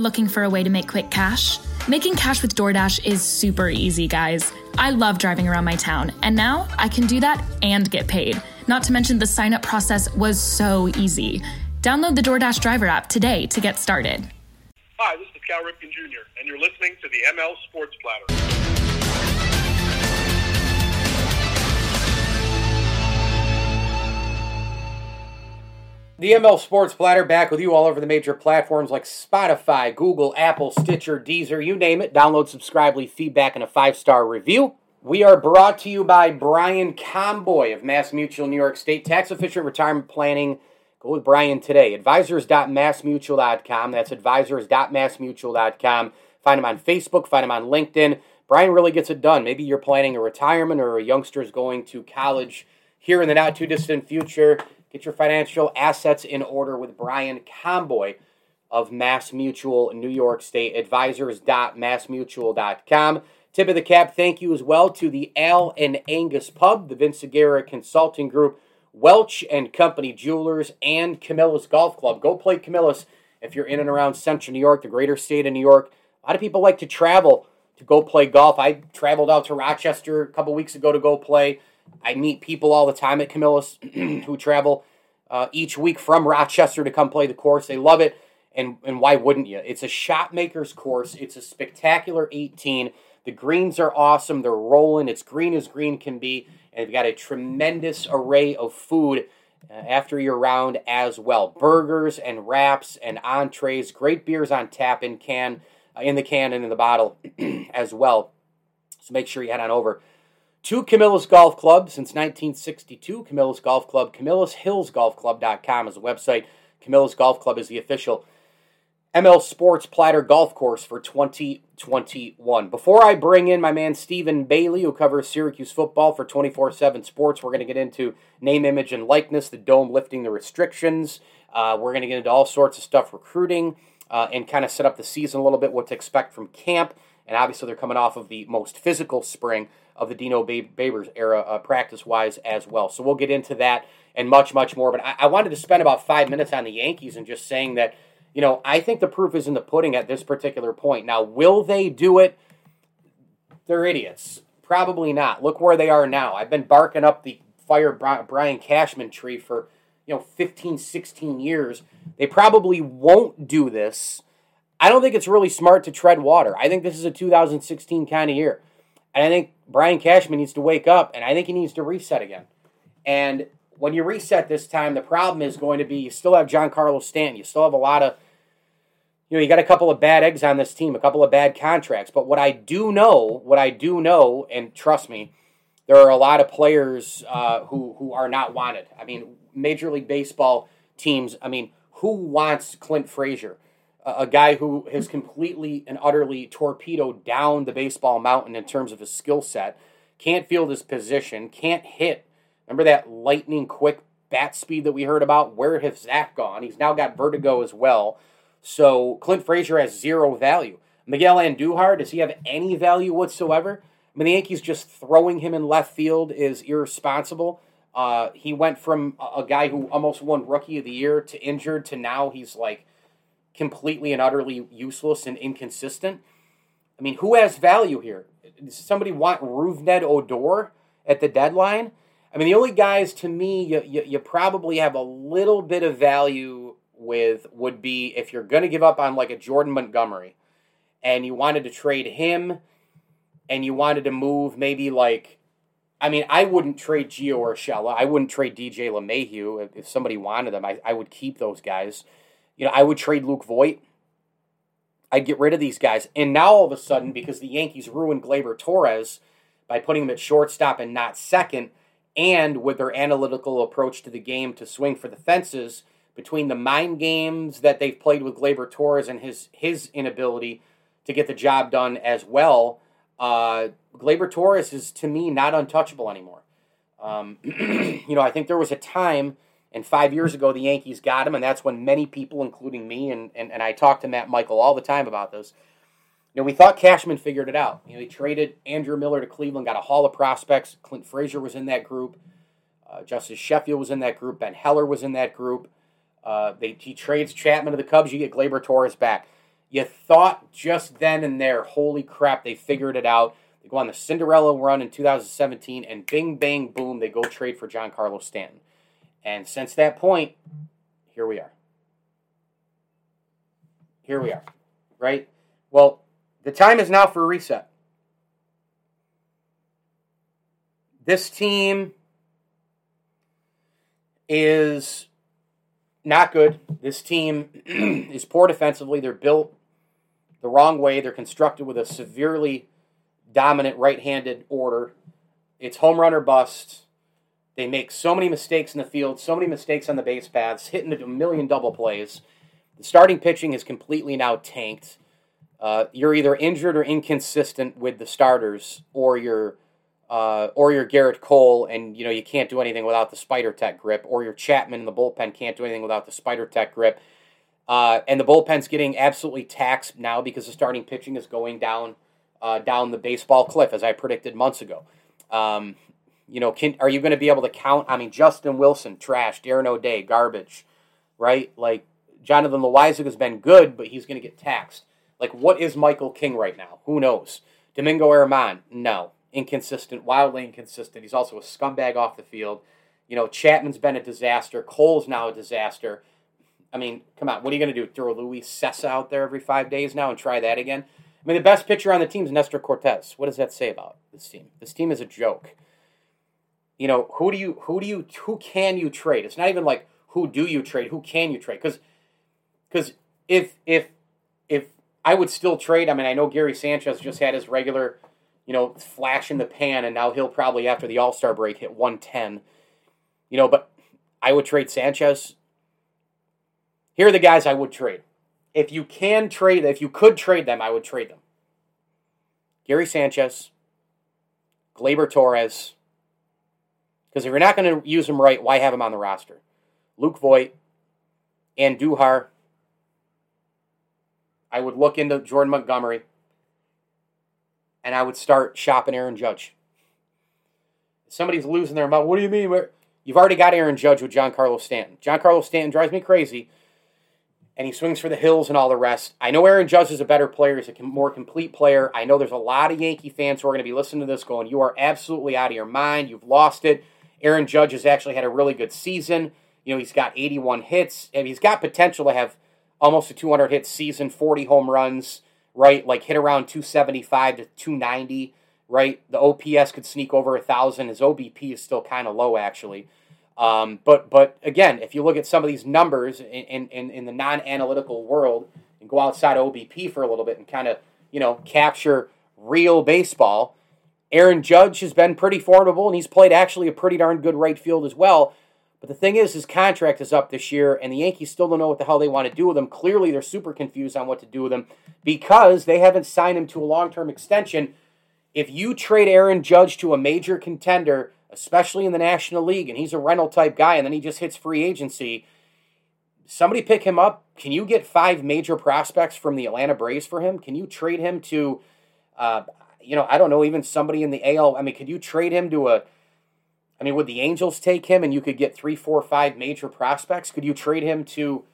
Looking for a way to make quick cash? Making cash with DoorDash is super easy, guys. I love driving around my town, and now I can do that and get paid. Not to mention, the sign up process was so easy. Download the DoorDash driver app today to get started. Hi, this is Cal Ripken Jr., and you're listening to the ML Sports Platter. The ML Sports Platter back with you all over the major platforms like Spotify, Google, Apple, Stitcher, Deezer, you name it. Download, subscribe, leave feedback, and a five star review. We are brought to you by Brian Comboy of Mass Mutual New York State. Tax efficient retirement planning. Go with Brian today. Advisors.massmutual.com. That's advisors.massmutual.com. Find him on Facebook, find him on LinkedIn. Brian really gets it done. Maybe you're planning a retirement or a youngster's going to college here in the not too distant future. Get your financial assets in order with Brian Comboy of Mass Mutual New York State. Advisors.massmutual.com. Tip of the cap, thank you as well to the Al and Angus Pub, the Vince Aguirre Consulting Group, Welch and Company Jewelers, and Camillus Golf Club. Go play Camillus if you're in and around Central New York, the greater state of New York. A lot of people like to travel to go play golf. I traveled out to Rochester a couple weeks ago to go play. I meet people all the time at Camillus who travel uh, each week from Rochester to come play the course. They love it, and and why wouldn't you? It's a shot maker's course. It's a spectacular 18. The greens are awesome. They're rolling. It's green as green can be, and they've got a tremendous array of food uh, after your round as well. Burgers and wraps and entrees. Great beers on tap in can, uh, in the can and in the bottle as well. So make sure you head on over to Camillus Golf Club since 1962. Camillus Golf Club, CamillusHillsGolfClub.com is the website. Camillus Golf Club is the official ML Sports Platter Golf Course for 2021. Before I bring in my man Stephen Bailey, who covers Syracuse football for 24 7 Sports, we're going to get into name, image, and likeness, the dome lifting the restrictions. Uh, we're going to get into all sorts of stuff, recruiting, uh, and kind of set up the season a little bit, what to expect from camp. And obviously, they're coming off of the most physical spring of the Dino Babers era, uh, practice wise as well. So we'll get into that and much, much more. But I-, I wanted to spend about five minutes on the Yankees and just saying that, you know, I think the proof is in the pudding at this particular point. Now, will they do it? They're idiots. Probably not. Look where they are now. I've been barking up the fire Brian Cashman tree for, you know, 15, 16 years. They probably won't do this. I don't think it's really smart to tread water. I think this is a 2016 kind of year. And I think Brian Cashman needs to wake up, and I think he needs to reset again. And when you reset this time, the problem is going to be you still have Giancarlo Stanton. You still have a lot of, you know, you got a couple of bad eggs on this team, a couple of bad contracts. But what I do know, what I do know, and trust me, there are a lot of players uh, who who are not wanted. I mean, Major League Baseball teams. I mean, who wants Clint Frazier? A guy who has completely and utterly torpedoed down the baseball mountain in terms of his skill set, can't field his position, can't hit. Remember that lightning quick bat speed that we heard about? Where has that gone? He's now got vertigo as well. So Clint Frazier has zero value. Miguel Andujar, does he have any value whatsoever? I mean, the Yankees just throwing him in left field is irresponsible. Uh, he went from a guy who almost won Rookie of the Year to injured to now he's like completely and utterly useless and inconsistent. I mean, who has value here? Does somebody want Rougned Odor at the deadline? I mean, the only guys to me you, you, you probably have a little bit of value with would be if you're going to give up on like a Jordan Montgomery and you wanted to trade him and you wanted to move maybe like I mean, I wouldn't trade Gio Urshela. I wouldn't trade DJ LeMahieu if, if somebody wanted them. I, I would keep those guys. You know, I would trade Luke Voit. I'd get rid of these guys. And now all of a sudden, because the Yankees ruined Gleyber Torres by putting him at shortstop and not second, and with their analytical approach to the game to swing for the fences, between the mind games that they've played with Gleyber Torres and his his inability to get the job done as well, uh, Gleyber Torres is to me not untouchable anymore. Um, you know, I think there was a time and five years ago, the Yankees got him, and that's when many people, including me, and, and, and I talk to Matt Michael all the time about this. You know, we thought Cashman figured it out. You know, he traded Andrew Miller to Cleveland, got a haul of prospects. Clint Frazier was in that group. Uh, Justus Sheffield was in that group. Ben Heller was in that group. Uh, they, he trades Chapman to the Cubs. You get Gleyber Torres back. You thought just then and there, holy crap, they figured it out. They go on the Cinderella run in 2017, and bing, bang, boom, they go trade for Giancarlo Stanton. And since that point, here we are. Here we are, right? Well, the time is now for a reset. This team is not good. This team is poor defensively. They're built the wrong way. They're constructed with a severely dominant right handed order. It's home run or bust. They make so many mistakes in the field, so many mistakes on the base paths, hitting a million double plays. The starting pitching is completely now tanked. Uh, you're either injured or inconsistent with the starters, or you're uh, or you're Gerrit Cole, and you know you can't do anything without the Spider Tack grip, or your Chapman in the bullpen can't do anything without the Spider Tack grip. Uh, and the bullpen's getting absolutely taxed now because the starting pitching is going down uh, down the baseball cliff, as I predicted months ago. Um, you know, can, are you going to be able to count? I mean, Justin Wilson, trash. Darren O'Day, garbage, right? Like Jonathan Loáisiga has been good, but he's going to get taxed. Like, what is Michael King right now? Who knows? Domingo Germán, no, inconsistent, wildly inconsistent. He's also a scumbag off the field. You know, Chapman's been a disaster. Cole's now a disaster. I mean, come on, what are you going to do? Throw Luis Cessa out there every five days now and try that again? I mean, the best pitcher on the team is Nestor Cortes. What does that say about this team? This team is a joke. You know, who do you who do you who can you trade? It's not even like who do you trade, who can you trade? Because because if if if I would still trade, I mean, I know Gary Sanchez just had his regular, you know, flash in the pan, and now he'll probably after the All Star break hit one ten. You know, but I would trade Sanchez. Here are the guys I would trade if you can trade, if you could trade them, I would trade them. Gary Sanchez, Gleyber Torres, because if you're not going to use them right, why have him on the roster? Luke Voit, Duhar. I would look into Jordan Montgomery, and I would start shopping Aaron Judge. Somebody's losing their mind. What do you mean? You've already got Aaron Judge with Giancarlo Stanton. Giancarlo Stanton drives me crazy and he swings for the hills and all the rest. I know Aaron Judge is a better player, he's a more complete player. I know there's a lot of Yankee fans who are going to be listening to this going, You are absolutely out of your mind. You've lost it. Aaron Judge has actually had a really good season. You know, he's got 81 hits, and he's got potential to have almost a 200 hit season, 40 home runs, right? Like hit around 275 to 290, right? The OPS could sneak over a 1,000. His OBP is still kind of low, actually. Um, but but again, if you look at some of these numbers in, in, in the non-analytical world and go outside OBP for a little bit and kind of you know capture real baseball, Aaron Judge has been pretty formidable and he's played actually a pretty darn good right field as well. But the thing is, his contract is up this year, and the Yankees still don't know what the hell they want to do with him. Clearly, they're super confused on what to do with him because they haven't signed him to a long term extension. If you trade Aaron Judge to a major contender, especially in the National League, and he's a rental type guy, and then he just hits free agency. Somebody pick him up. Can you get five major prospects from the Atlanta Braves for him? Can you trade him to, uh, you know, I don't know, even somebody in the AL? I mean, could you trade him to a, I mean, would the Angels take him and you could get three, four, five major prospects? Could you trade him to,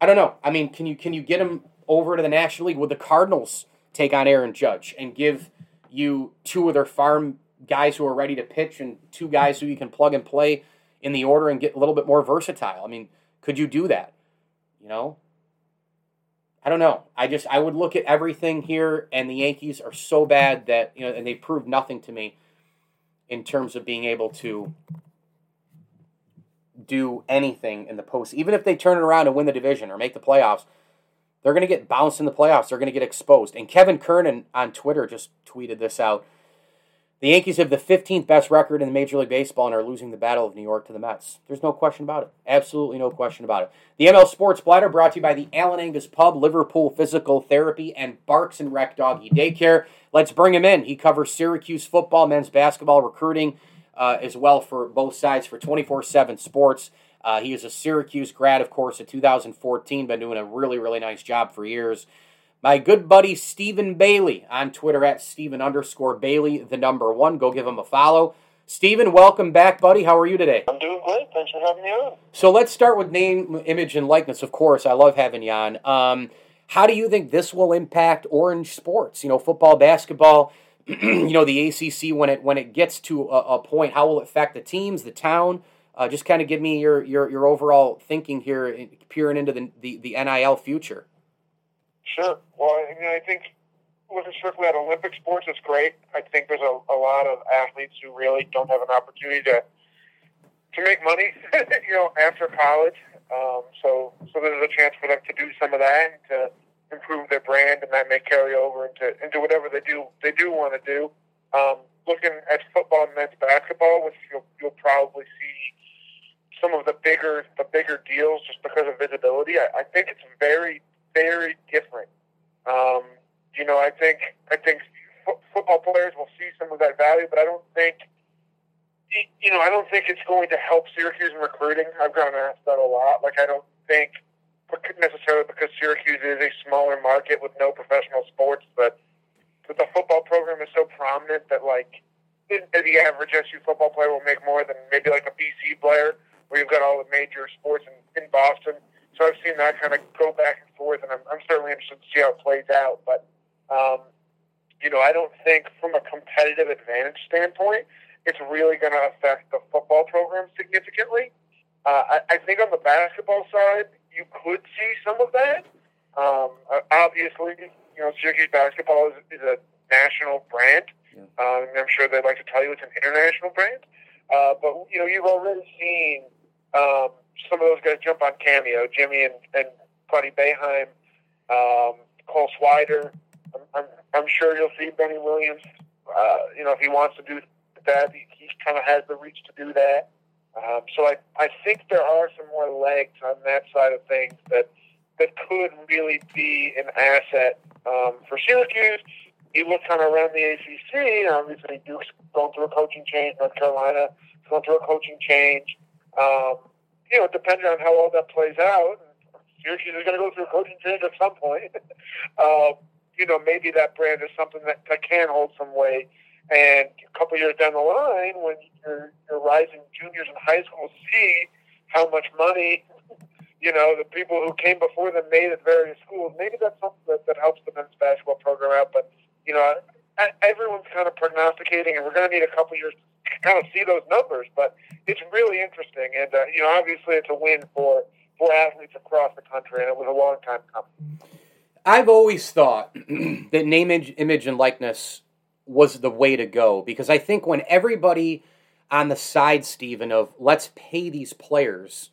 I don't know. I mean, can you can you get him over to the National League? Would the Cardinals take on Aaron Judge and give you two of their farm guys who are ready to pitch and two guys who you can plug and play in the order and get a little bit more versatile. I mean, could you do that? You know? I don't know. I just I would look at everything here and the Yankees are so bad that, you know, and they proved nothing to me in terms of being able to do anything in the post. Even if they turn it around and win the division or make the playoffs, they're going to get bounced in the playoffs. They're going to get exposed. And Kevin Kernan on Twitter just tweeted this out. The Yankees have the 15th best record in Major League Baseball and are losing the Battle of New York to the Mets. There's no question about it. Absolutely no question about it. The ML Sports Platter brought to you by the Allen Angus Pub, Liverpool Physical Therapy, and Barks and Rec Doggy Daycare. Let's bring him in. He covers Syracuse football, men's basketball, recruiting, uh, as well for both sides for 24 7 sports. Uh, he is a Syracuse grad, of course, in 2014. Been doing a really, really nice job for years my good buddy Stephen Bailey on Twitter at Stephen underscore Bailey, the number one. Go give him a follow. Stephen, welcome back, buddy. How are you today? I'm doing great. Thanks for having me on. So let's start with name, image, and likeness. Of course, I love having you on. Um, How do you think this will impact Orange sports? You know, football, basketball. you know, the ACC when it when it gets to a, a point, how will it affect the teams, the town? Uh, just kind of give me your, your, your overall thinking here, peering into the, the, the NIL future. Sure. Well, I mean, I think looking strictly at Olympic sports is great. I think there's a, a lot of athletes who really don't have an opportunity to to make money, you know, after college. Um, so, so there's a chance for them to do some of that to improve their brand, and that may carry over into into whatever they do they do want to do. Um, looking at football and men's basketball, which you'll you'll probably see some of the bigger the bigger deals just because of visibility. I, I think it's very very different. Um, you know, I think I think f- football players will see some of that value, but I don't think you know I don't think it's going to help Syracuse in recruiting. I've gotten asked that a lot. Like I don't think necessarily because Syracuse is a smaller market with no professional sports, but but the football program is so prominent that like the average SU football player will make more than maybe like a BC player where you've got all the major sports in, in Boston. So I've seen that kind of go back and forth, and I'm, I'm certainly interested to see how it plays out. But, um, you know, I don't think from a competitive advantage standpoint, it's really going to affect the football program significantly. Uh, I, I think on the basketball side, you could see some of that. Um, uh, obviously, you know, Syracuse basketball is, is a national brand. Yeah. Um, I'm sure they'd like to tell you it's an international brand. Uh, but you know, you've already seen um, some of those guys jump on cameo. Jimmy and, and Buddy Boeheim, um, Cole Swider. I'm, I'm, I'm sure you'll see Benny Williams. Uh, you know, if he wants to do that, he, he kind of has the reach to do that. Um, so I, I think there are some more legs on that side of things that that could really be an asset um, for Syracuse. You look kind of around the ACC. Obviously, Duke's going through a coaching change. North Carolina going through a coaching change. Um, you know, depending on how all that plays out, Syracuse is going to go through a coaching change at some point. uh, you know, maybe that brand is something that, that can hold some weight. And a couple years down the line, when your, your rising juniors in high school see how much money, you know, the people who came before them made at various schools, maybe that's something that, that helps the men's basketball program out. But, you know, everyone's kind of prognosticating, and we're going to need a couple years to kind of see those numbers. But it's really interesting, and uh, you know, obviously, it's a win for for athletes across the country, and it was a long time coming. I've always thought that name, image, and likeness was the way to go because I think when everybody on the side, Stephen, of let's pay these players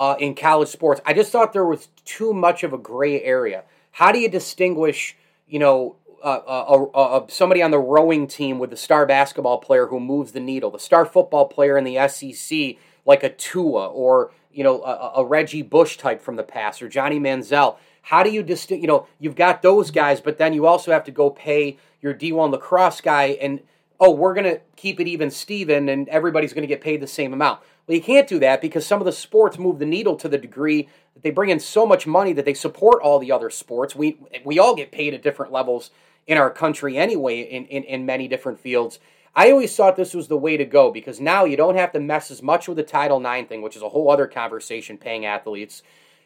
uh, in college sports, I just thought there was too much of a gray area. How do you distinguish, you know, uh, uh, somebody on the rowing team with the star basketball player who moves the needle, the star football player in the SEC like a Tua or you know a, a Reggie Bush type from the past or Johnny Manziel. How do you distinct? You know, you've got those guys, but then you also have to go pay your D1 lacrosse guy, and oh, we're gonna keep it even, Steven, and everybody's gonna get paid the same amount. Well, you can't do that because some of the sports move the needle to the degree that they bring in so much money that they support all the other sports. We we all get paid at different levels in our country anyway in, in, in many different fields. I always thought this was the way to go because now you don't have to mess as much with the Title IX thing, which is a whole other conversation paying athletes.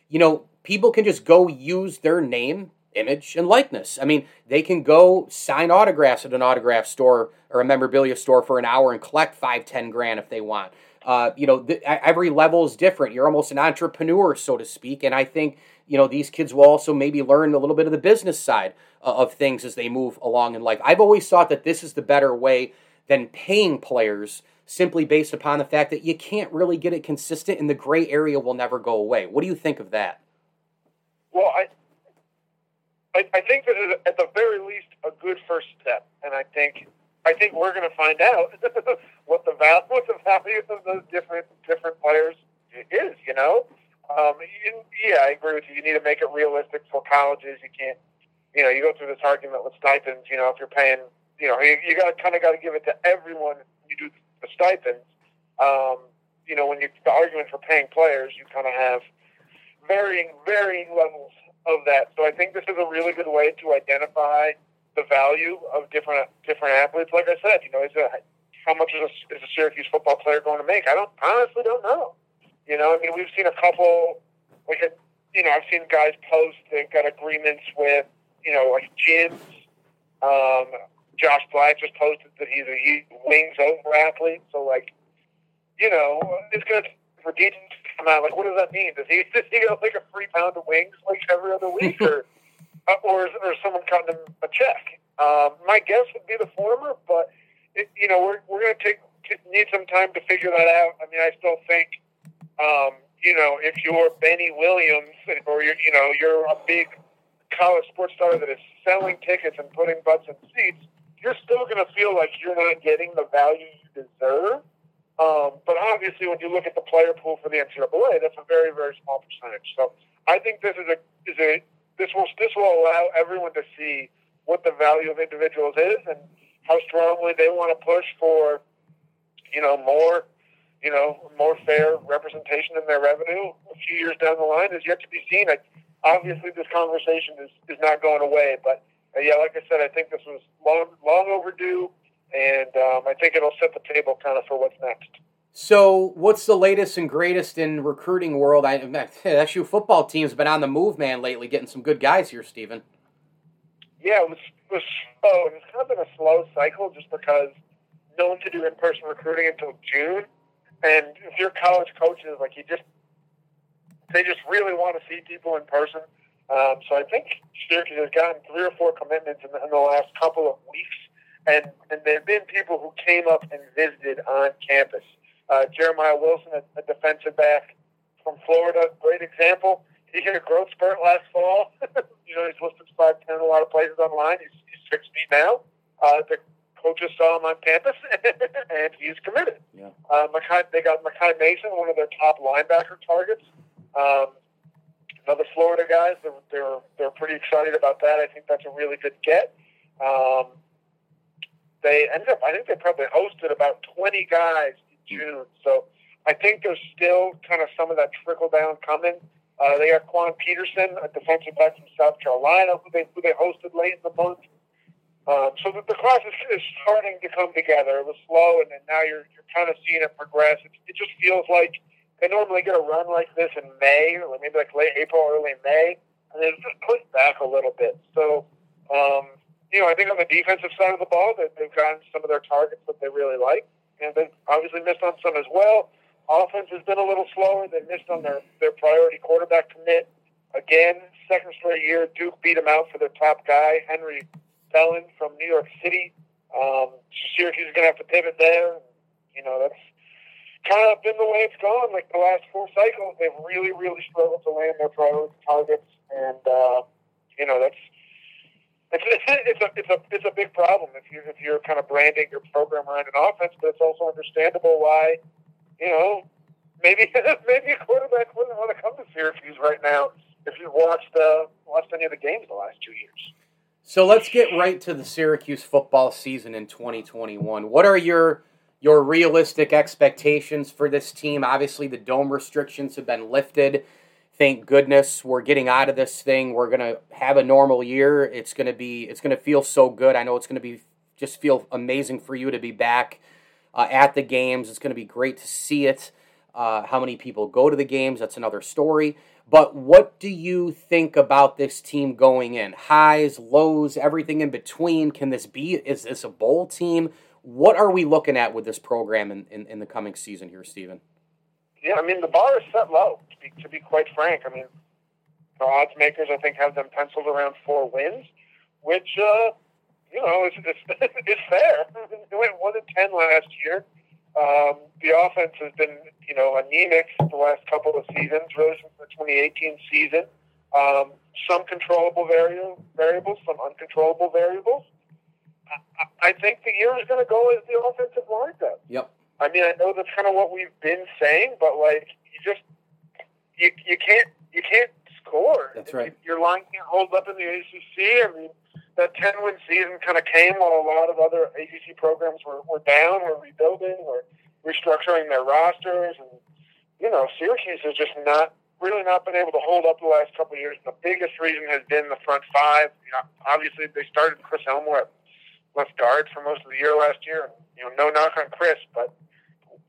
You know, people can just go use their name, image, and likeness. I mean, they can go sign autographs at an autograph store or a memorabilia store for an hour and collect five, ten grand if they want. Uh, you know, th- every level is different. You're almost an entrepreneur, so to speak. And I think, you know, these kids will also maybe learn a little bit of the business side uh, of things as they move along in life. I've always thought that this is the better way than paying players simply based upon the fact that you can't really get it consistent and the gray area will never go away. What do you think of that? Well, I, I, I think that at the very least a good first step, and I think I think we're going to find out what the value what the value of those different different players is. You know, um, you, yeah, I agree with you. You need to make it realistic for colleges. You can't you know, you go through this argument with stipends. You know, if you're paying, you know, you, you got kind of got to give it to everyone. You do the stipends. Um, you know, when you the argument for paying players, you kind of have varying varying levels of that. So I think this is a really good way to identify the value of different different athletes. Like I said, you know, is a, how much is a, is a Syracuse football player going to make? I don't honestly don't know. You know, I mean, we've seen a couple like a you know, I've seen guys post they've got agreements with, you know, like gyms. Um, Josh Black just posted that he's a he wings over athlete. So like, you know, it's good for Deaton to come out. Like, what does that mean? Does he does he get like a free pound of wings like every other week, or uh, or is, or is someone cutting him a check? Um, my guess would be the former, but it, you know, we're we're going to take need some time to figure that out. I mean, I still think, um, you know, if you're Benny Williams or you're, you know, you're a big college sports star that is selling tickets and putting butts in seats, you're still going to feel like you're not getting the value you deserve. Um, but obviously, when you look at the player pool for the NCAA, that's a very, very small percentage. So I think this is a is a this will this will allow everyone to see what the value of individuals is and how strongly they want to push for, you know, more, you know, more fair representation in their revenue a few years down the line is yet to be seen. I, obviously, this conversation is, is not going away, but uh, yeah, like I said, I think this was long, long overdue, and um, I think it'll set the table kind of for what's next. So, what's the latest and greatest in recruiting world? I SU football team's been on the move, man, lately, getting some good guys here, Stephen. Yeah, it was, it was slow. It's kind of been a slow cycle just because no one to do in-person recruiting until June, and if you're college coaches, like you just they just really want to see people in person. Um, so I think Syracuse has gotten three or four commitments in the, in the last couple of weeks, and and there have been people who came up and visited on campus. Uh, Jeremiah Wilson, a, a defensive back from Florida, great example. He hit a growth spurt last fall. you know, he's listed five ten a lot of places online. He's, he's six feet now. Uh, the coaches saw him on campus, and he's committed. Yeah. Uh, Makai, they got Makai Mason, one of their top linebacker targets. Um, another Florida guys, they're, they're they're pretty excited about that. I think that's a really good get. Um, they ended up, I think they probably hosted about 20 guys in June. So I think there's still kind of some of that trickle down coming. Uh, they got Quan Peterson, a defensive back from South Carolina, who they who they hosted late in the month. Um, so the, the class is, is starting to come together. It was slow, and then now you're you're kind of seeing it progress. It, it just feels like they normally get a run like this in May, or maybe like late April, early May, and then just pushed back a little bit. So, um, you know, I think on the defensive side of the ball, they, they've gotten some of their targets that they really like, and they've obviously missed on some as well. Offense has been a little slower. They missed on their, their priority quarterback commit. Again, second straight year, Duke beat them out for their top guy, Henry Belin from New York City. Um, Syracuse is going to have to pivot there. You know, that's kind of been the way it's gone. Like the last four cycles, they've really, really struggled to land their priority targets, and uh, you know that's it's, it's a it's a it's a big problem if you if you're kind of branding your program around an offense, but it's also understandable why you know maybe maybe a quarterback wouldn't want to come to Syracuse right now if you've watched uh, watched any of the games the last two years. So let's get right to the Syracuse football season in 2021. What are your your realistic expectations for this team? Obviously, the dome restrictions have been lifted. Thank goodness we're getting out of this thing. We're gonna have a normal year. It's gonna be. It's gonna feel so good. I know it's gonna be just feel amazing for you to be back uh, at the games. It's gonna be great to see it. Uh, how many people go to the games? That's another story. But what do you think about this team going in? Highs, lows, everything in between. Can this be? Is this a bowl team? What are we looking at with this program in, in, in the coming season here, Stephen? Yeah, I mean, the bar is set low, to be, to be quite frank. I mean, the odds makers, I think, have them penciled around four wins, which, uh, you know, is, is, is fair. They went 1 and 10 last year. Um, the offense has been, you know, anemic the last couple of seasons, really since the 2018 season. Um, some controllable vari- variables, some uncontrollable variables. I think the year is going to go as the offensive line does. Yep. I mean, I know that's kind of what we've been saying, but like you just you you can't you can't score. That's right. Your line can't hold up in the ACC. I mean, that ten win season kind of came while a lot of other ACC programs were, were down, were rebuilding, or restructuring their rosters, and you know, Syracuse has just not really not been able to hold up the last couple of years. The biggest reason has been the front five. You know, obviously they started Chris Elmore at left guard for most of the year last year. You know, no knock on Chris, but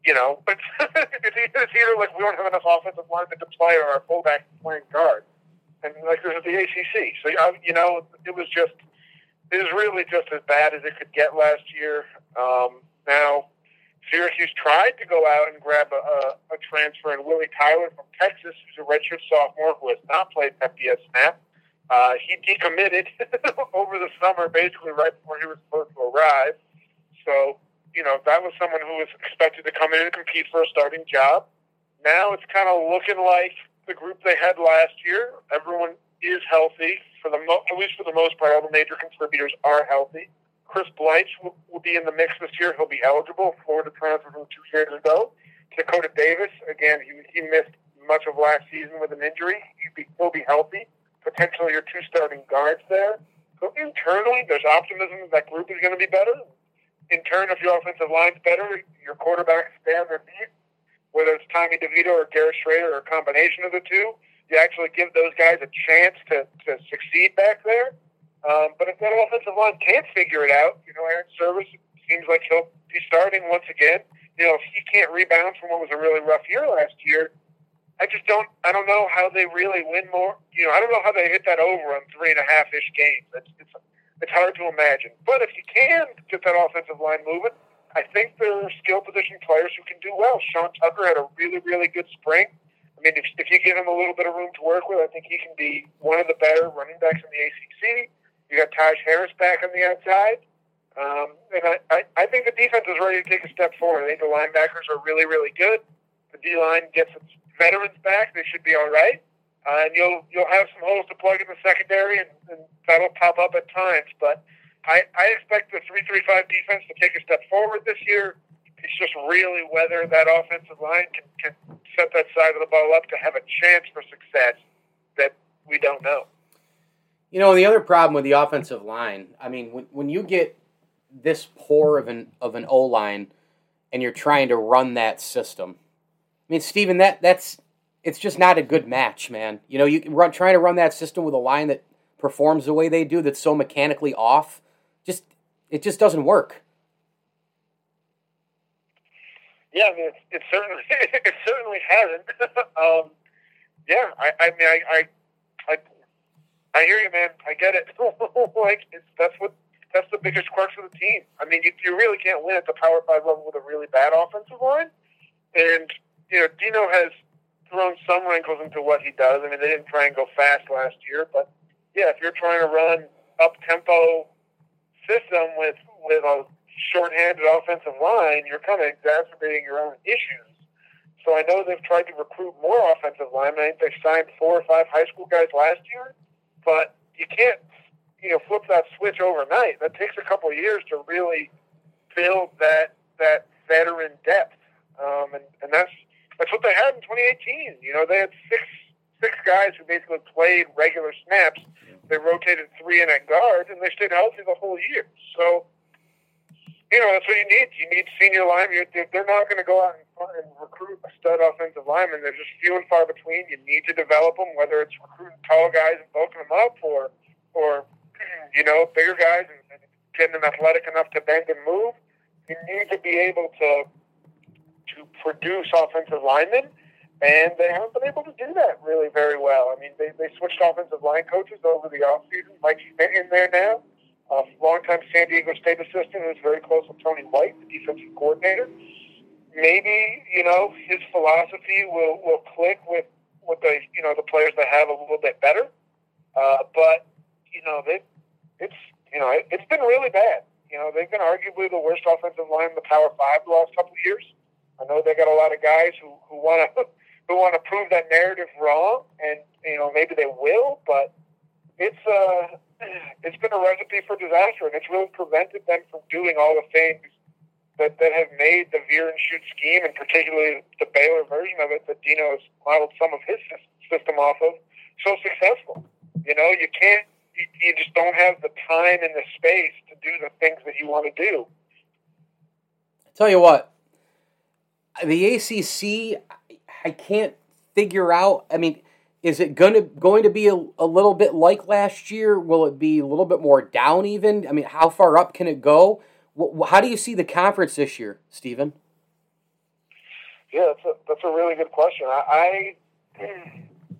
you know, but it's, either, like we don't have enough offensive line to play or our fullback playing guard. and like there's the ACC. So you know, it was just it was really just as bad as it could get last year. Um, now, Syracuse tried to go out and grab a, a, a transfer in Willie Tyler from Texas, who's a redshirt sophomore who has not played FBS snap. Uh, he decommitted over the summer, basically right before he was supposed to arrive. So, you know, that was someone who was expected to come in and compete for a starting job. Now it's kind of looking like the group they had last year. Everyone is healthy for the mo- at least for the most part. All the major contributors are healthy. Chris Bleich will, will be in the mix this year. He'll be eligible. Florida transfer from two years ago. Dakota Davis, again, he, he missed much of last season with an injury. He'll be, he'll be healthy. Potentially your two starting guards there. So internally, there's optimism that group is going to be better. In turn, if your offensive line's better, your quarterbacks stay on their feet, whether it's Tommy DeVito or Garrett Shrader or a combination of the two, you actually give those guys a chance to, to succeed back there. Um, but if that offensive line can't figure it out, you know, Airon Servais seems like he'll be starting once again. You know, if he can't rebound from what was a really rough year last year, I just don't. I don't know how they really win more. You know, I don't know how they hit that over on three and a half ish games. It's, it's it's hard to imagine. But if you can get that offensive line moving, I think there are skill position players who can do well. Sean Tucker had a really really good spring. I mean, if, if you give him a little bit of room to work with, I think he can be one of the better running backs in the ACC. You got Taj Harris back on the outside. Um, and I, I, I think the defense is ready to take a step forward. I think the linebackers are really, really good. The D line gets its veterans back. They should be all right. Uh, and you'll you'll have some holes to plug in the secondary, and, and that'll pop up at times. But I, I expect the three three five defense to take a step forward this year. It's just really whether that offensive line can, can set that side of the ball up to have a chance for success that we don't know. You know, the other problem with the offensive line, I mean, when, when you get this poor of an of an O line and you're trying to run that system, I mean, Stephen, that that's it's just not a good match, man. You know, you run trying to run that system with a line that performs the way they do, that's so mechanically off, just it just doesn't work. Yeah, I mean, it, it certainly it certainly hasn't. um, yeah, I, I mean, I, I, I, I hear you, man. I get it. like it's, that's what that's the biggest crux of the team. I mean, you, you really can't win at the Power Five level with a really bad offensive line. And you know, Dino has thrown some wrinkles into what he does. I mean, they didn't try and go fast last year, but yeah, if you're trying to run up tempo system with with a shorthanded offensive line, you're kind of exacerbating your own issues. So I know they've tried to recruit more offensive linemen. I think they signed four or five high school guys last year, but you can't, you know, flip that switch overnight. That takes a couple of years to really build that that veteran depth, um, and and that's that's what they had in 2018. You know, they had six six guys who basically played regular snaps. They rotated three in at guard, and they stayed healthy the whole year. So you know, that's what you need. You need senior linemen. They're not going to go out and recruit a stud offensive lineman. They're just few and far between. You need to develop them, whether it's recruiting tall guys and bulking them up, or, or you know, bigger guys and, and getting them athletic enough to bend and move. You need to be able to to produce offensive linemen, and they haven't been able to do that really very well. I mean, they, they switched offensive line coaches over the offseason. Mike Schmidt in there now a longtime San Diego State assistant who's very close with Tony White, the defensive coordinator. Maybe you know his philosophy will will click with with the you know the players that have a little bit better. Uh, but you know they it's you know it, it's been really bad. You know they've been arguably the worst offensive line in the Power Five the last couple of years. I know they got a lot of guys who who want to who want to prove that narrative wrong, and you know maybe they will, but it's uh it's been a recipe for disaster, and it's really prevented them from doing all the things that, that have made the veer and shoot scheme, and particularly the Baylor version of it that Dino has modeled some of his system off of, so successful. You know, you can't, you, you just don't have the time and the space to do the things that you want to do. Tell you what, the ACC, I can't figure out. I mean, is it going to going to be a, a little bit like last year? Will it be a little bit more down even? I mean, how far up can it go? How do you see the conference this year, Stephen? Yeah, that's a, that's a really good question. I, I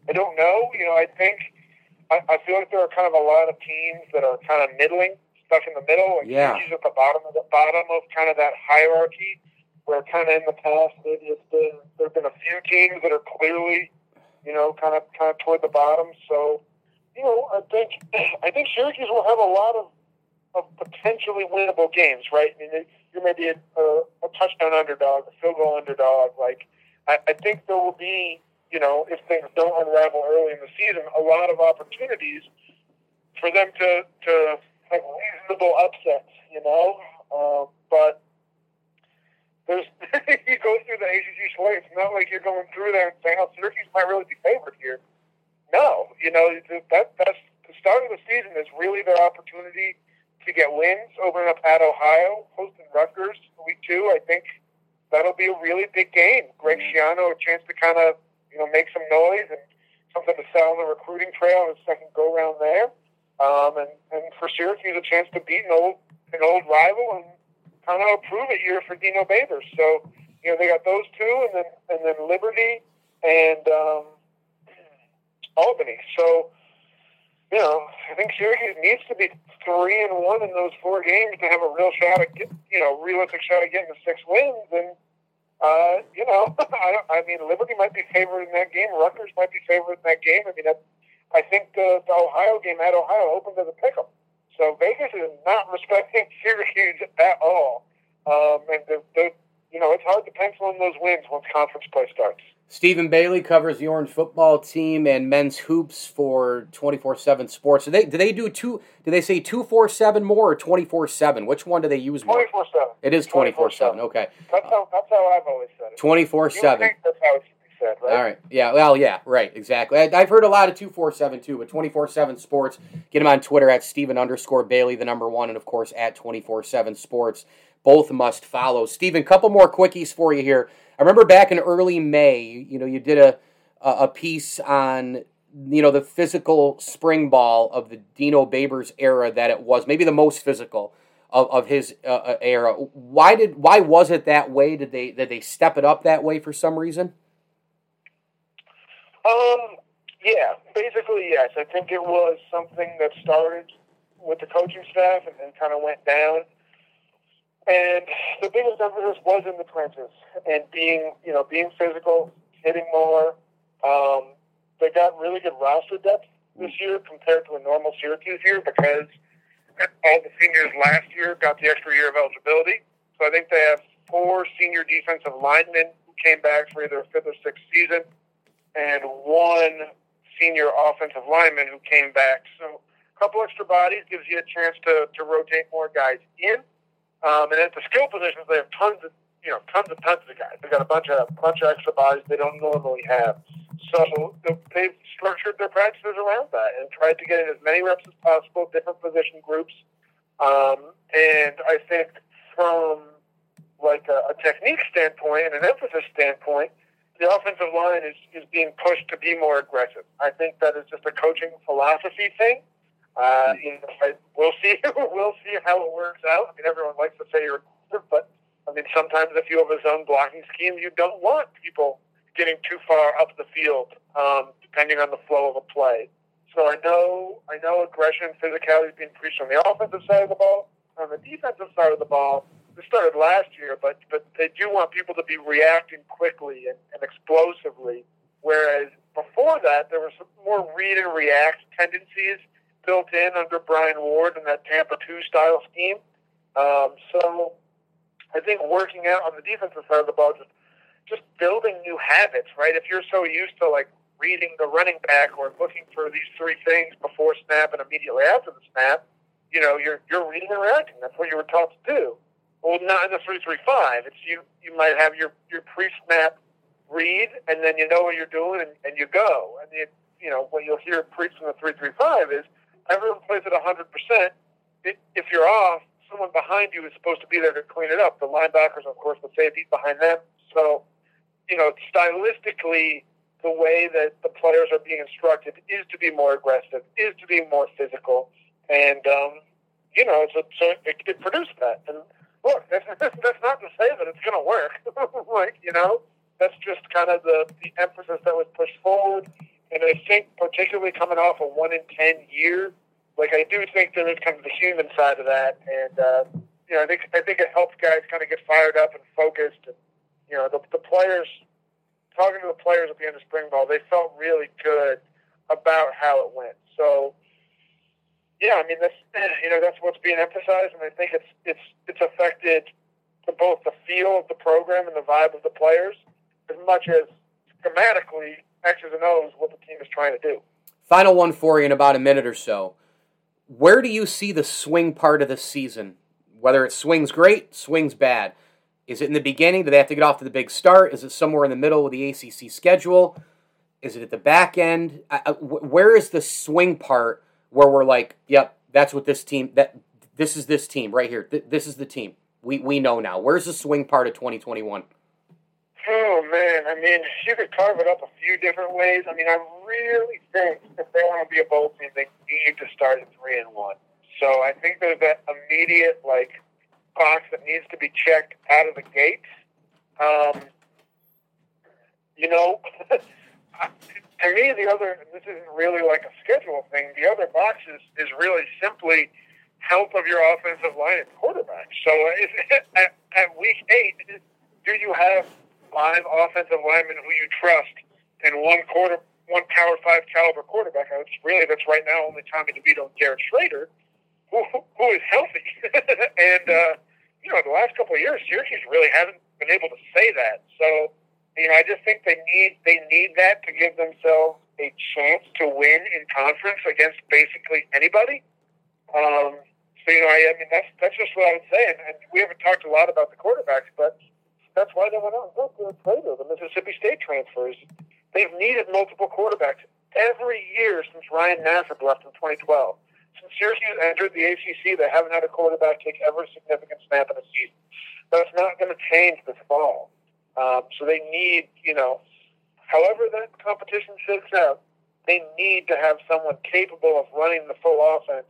I don't know. You know, I think I, I feel like there are kind of a lot of teams that are kind of middling, stuck in the middle. Like Yeah. At the bottom of the bottom of kind of that hierarchy, where kind of in the past maybe it's been there've been a few teams that are clearly, you know, kind of kind of toward the bottom. So, you know, I think I think Syracuse will have a lot of of potentially winnable games, right? I mean, you're maybe a, a, a touchdown underdog, a field goal underdog. Like, I, I think there will be, you know, if things don't unravel early in the season, a lot of opportunities for them to to have reasonable upsets, you know. Um, but there's you go through the ACC slate. It's not like you're going through there and saying, "Oh, Syracuse might really be favored here." No, you know that that's the start of the season is really their opportunity to get wins, opening up at Ohio, hosting Rutgers week two. I think that'll be a really big game. Greg Schiano a chance to kind of you know make some noise and something to sell on the recruiting trail his second go round there. Um, and, and for Syracuse a chance to beat an old an old rival and kind of a prove it year for Dino Babers. So you know they got those two, and then and then Liberty and um, Albany. So you know I think Syracuse needs to be three and one in those four games to have a real shot at get, you know realistic shot at getting the six wins. And uh, you know I I mean Liberty might be favored in that game. Rutgers might be favored in that game. I mean that, I think the, the Ohio game at Ohio opened as a pick 'em. So Vegas is not respecting Syracuse at all. Um, and the, the, you know, it's hard to pencil in those wins once conference play starts. Stephen Bailey covers the Orange football team and men's hoops for twenty four seven Sports. Do they do they do two? Do they say two four seven more or twenty four seven? Which one do they use more? Twenty four seven. It is twenty four seven. Okay, That's how that's how I've always said it. Twenty four seven. that's how it should be said, right? All right. Yeah. Well. Yeah. Right. Exactly. I, I've heard a lot of two four seven too, but twenty four seven Sports. Get him on Twitter at Stephen underscore Bailey, the number one, and of course at twenty four seven Sports. Both must follow. Stephen, couple more quickies for you here. I remember back in early May, you know, you did a a a piece on you know the physical spring ball of the Dino Babers era that it was, maybe the most physical of, of his uh, uh, era. Why did why was it that way? Did they did they step it up that way for some reason? Um, yeah, basically, yes. I think it was something that started with the coaching staff and then kind of went down. And the biggest emphasis was in the trenches and being, you know, being physical, hitting more. Um, they got really good roster depth this year compared to a normal Syracuse year because all the seniors last year got the extra year of eligibility. So I think they have four senior defensive linemen who came back for either a fifth or sixth season and one senior offensive lineman who came back. So a couple extra bodies gives you a chance to, to rotate more guys in. Um, and at the skill positions, they have tons of you know tons and tons of guys. They got a bunch of bunch of extra bodies they don't normally have. So they've structured their practices around that and tried to get in as many reps as possible, different position groups. Um, and I think from like a, a technique standpoint and an emphasis standpoint, the offensive line is, is being pushed to be more aggressive. I think that is just a coaching philosophy thing. Uh, you know, I, we'll see. we'll see how it works out. I mean, everyone likes to say you're aggressive, but I mean, sometimes if you have a zone blocking scheme, you don't want people getting too far up the field, um, depending on the flow of a play. So I know, I know, aggression, physicality is being preached on the offensive side of the ball. On the defensive side of the ball, this started last year, but but they do want people to be reacting quickly and, and explosively. Whereas before that, there was some more read and react tendencies built in under Brian Ward and that Tampa two style scheme. Um, so I think working out on the defensive side of the ball, just just building new habits, right? If you're so used to like reading the running back or looking for these three things before snap and immediately after the snap, you know, you're you're reading and reacting. That's what you were taught to do. Well, not in the three three five. It's you. You might have your your pre snap read, and then you know what you're doing, and, and you go. And you you know what you'll hear preached in the three three five is everyone plays at hundred percent. If you're off, someone behind you is supposed to be there to clean it up. The linebackers, of course, the safeties behind them. So, you know, stylistically, the way that the players are being instructed is to be more aggressive, is to be more physical, and um, you know, so, so it, it produced that. And look, that's, that's not to say that it's going to work. like, you know, that's just kind of the, the emphasis that was pushed forward. and I think particularly coming off a one in ten year, like I do think there is kind of the human side of that, and uh, you know I think I think it helps guys kind of get fired up and focused, and you know the, the players talking to the players at the end of spring ball, they felt really good about how it went. So yeah, I mean that's you know that's what's being emphasized, and I think it's it's it's affected both the feel of the program and the vibe of the players as much as schematically X's and O's what the team is trying to do. Final one for you in about a minute or so. Where do you see the swing part of the season? Whether it swings great, swings bad. Is it in the beginning? Do they have to get off to the big start? Is it somewhere in the middle of the ACC schedule? Is it at the back end? where is the swing part where we're like, yep, that's what this team that this is this team right here. this is the team. We we know now. Where's the swing part of 2021? Oh man, I mean, you could carve it up a few different ways. I mean, I really think if they want to be a bowl team, they need to start at three and one. So I think there's that immediate like box that needs to be checked out of the gate. Um, you know, to me, the other this isn't really like a schedule thing. The other box is, is really simply health of your offensive line and quarterback. So if, at, at week eight, do you have five offensive linemen who you trust, and one quarter, one Power Five caliber quarterback. It's really that's right now only Tommy DeVito and Garrett Shrader, who who is healthy. and uh, you know, the last couple of years, Syracuse really hasn't been able to say that. So you know, I just think they need they need that to give themselves a chance to win in conference against basically anybody. Um, so you know, I, I mean that's that's just what I would say. And, and we haven't talked a lot about the quarterbacks, but that's why they went out and got Garrett Shrader, the Mississippi State transfers. They've needed multiple quarterbacks every year since Ryan Nassib left in 2012. Since Syracuse entered the ACC, they haven't had a quarterback take every significant snap in a season. That's not going to change this fall. Um, so they need, you know, however that competition shakes out, they need to have someone capable of running the full offense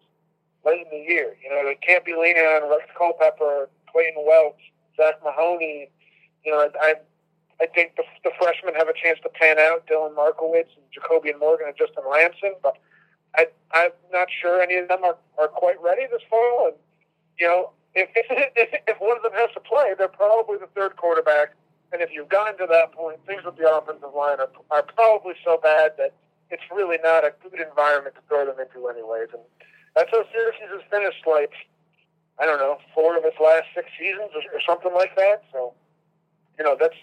late in the year. You know, they can't be leaning on Rex Culpepper, Clayton Welch, Zach Mahoney, you know, I, I think the, the freshmen have a chance to pan out. Dylan Markowitz and Jacobian Morgan and Justin Lamson, but I, I'm not sure any of them are, are quite ready this fall. And you know, if, if if one of them has to play, they're probably the third quarterback. And if you've gotten to that point, things with the offensive line are, are probably so bad that it's really not a good environment to throw them into, anyways. And that's how Syracuse has finished, like I don't know, four of its last six seasons or, or something like that. So you know, that's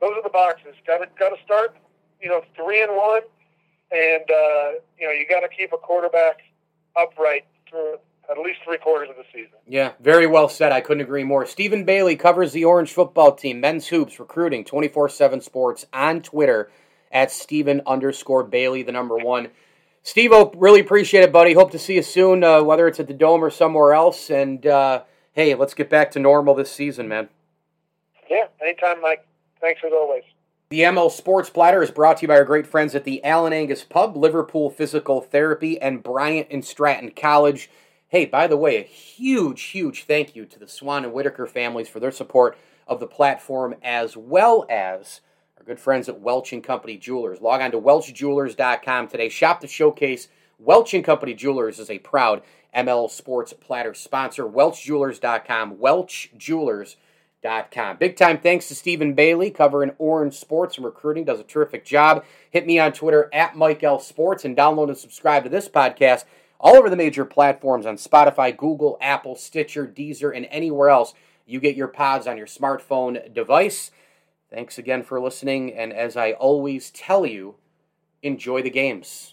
those are the boxes. Got to got to start, you know, three and one, and uh, you know, you got to keep a quarterback upright through at least three quarters of the season. Yeah, very well said. I couldn't agree more. Stephen Bailey covers the Orange football team, men's hoops, recruiting, 24 7 sports on Twitter at Stephen underscore Bailey, the number one. Steve, really appreciate it, buddy. Hope to see you soon, uh, whether it's at the Dome or somewhere else. And uh, hey, let's get back to normal this season, man. Yeah, anytime, Mike. Thanks as always. The ML Sports Platter is brought to you by our great friends at the Allen Angus Pub, Liverpool Physical Therapy, and Bryant and Stratton College. Hey, by the way, a huge, huge thank you to the Swan and Whitaker families for their support of the platform, as well as our good friends at Welch and Company Jewelers. Log on to welchjewelers.com today. Shop the showcase. Welch and Company Jewelers is a proud ML Sports Platter sponsor. Welchjewelers.com. Welch Jewelers. Com. Big time thanks to Stephen Bailey covering Orange Sports and recruiting. Does a terrific job. Hit me on Twitter at Mike L Sports and download and subscribe to this podcast all over the major platforms on Spotify, Google, Apple, Stitcher, Deezer, and anywhere else you get your pods on your smartphone device. Thanks again for listening, and as I always tell you, enjoy the games.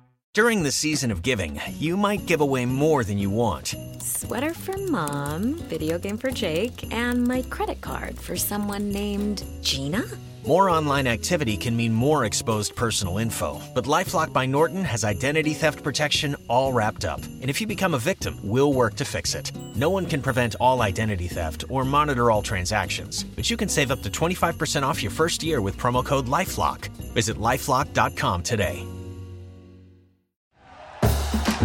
During the season of giving, you might give away more than you want. Sweater for mom, video game for Jake, and my credit card for someone named Gina? More online activity can mean more exposed personal info, but Lifelock by Norton has identity theft protection all wrapped up. And if you become a victim, we'll work to fix it. No one can prevent all identity theft or monitor all transactions, but you can save up to 25% off your first year with promo code LifeLock. Visit lifelock.com today.